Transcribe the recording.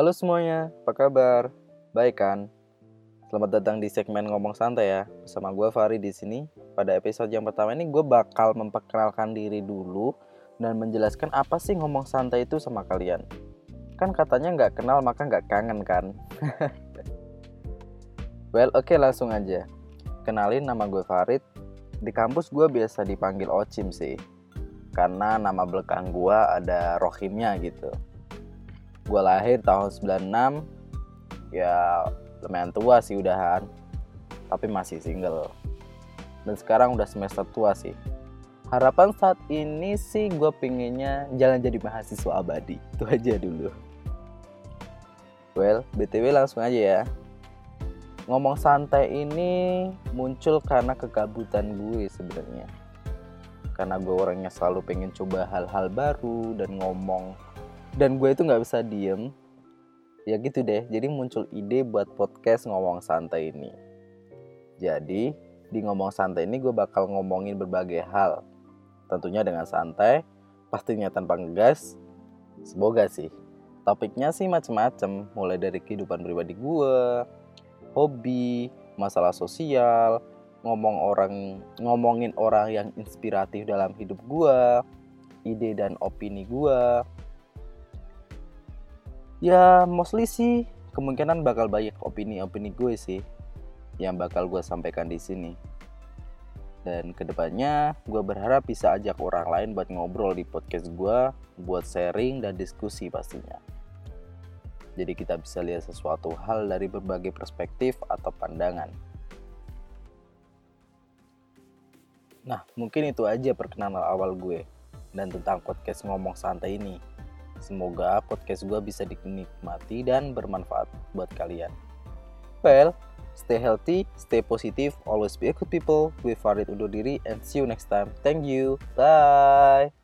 Halo semuanya, apa kabar? Baik kan? Selamat datang di segmen ngomong santai ya. Bersama gue Fari di sini. Pada episode yang pertama ini gue bakal memperkenalkan diri dulu dan menjelaskan apa sih ngomong santai itu sama kalian. Kan katanya nggak kenal maka nggak kangen kan? well, oke okay, langsung aja. Kenalin nama gue Farid. Di kampus gue biasa dipanggil Ocim sih. Karena nama belakang gue ada Rohimnya gitu gue lahir tahun 96 ya lumayan tua sih udahan tapi masih single. Dan sekarang udah semester tua sih. Harapan saat ini sih gue pinginnya jalan jadi mahasiswa abadi. Itu aja dulu. Well btw langsung aja ya. Ngomong santai ini muncul karena kegabutan gue sebenarnya. Karena gue orangnya selalu pengen coba hal-hal baru dan ngomong dan gue itu nggak bisa diem. Ya gitu deh. Jadi muncul ide buat podcast ngomong santai ini. Jadi di ngomong santai ini gue bakal ngomongin berbagai hal. Tentunya dengan santai pastinya tanpa ngegas. Semoga sih. Topiknya sih macem-macem. Mulai dari kehidupan pribadi gue hobi masalah sosial ngomong orang ngomongin orang yang inspiratif dalam hidup gue ide dan opini gue ya mostly sih kemungkinan bakal banyak opini-opini gue sih yang bakal gue sampaikan di sini. Dan ke depannya gue berharap bisa ajak orang lain buat ngobrol di podcast gue buat sharing dan diskusi pastinya. Jadi kita bisa lihat sesuatu hal dari berbagai perspektif atau pandangan. Nah mungkin itu aja perkenalan awal gue dan tentang podcast ngomong santai ini Semoga podcast gue bisa dinikmati dan bermanfaat buat kalian. Well, stay healthy, stay positive, always be a good people. Gue Farid undur diri and see you next time. Thank you. Bye.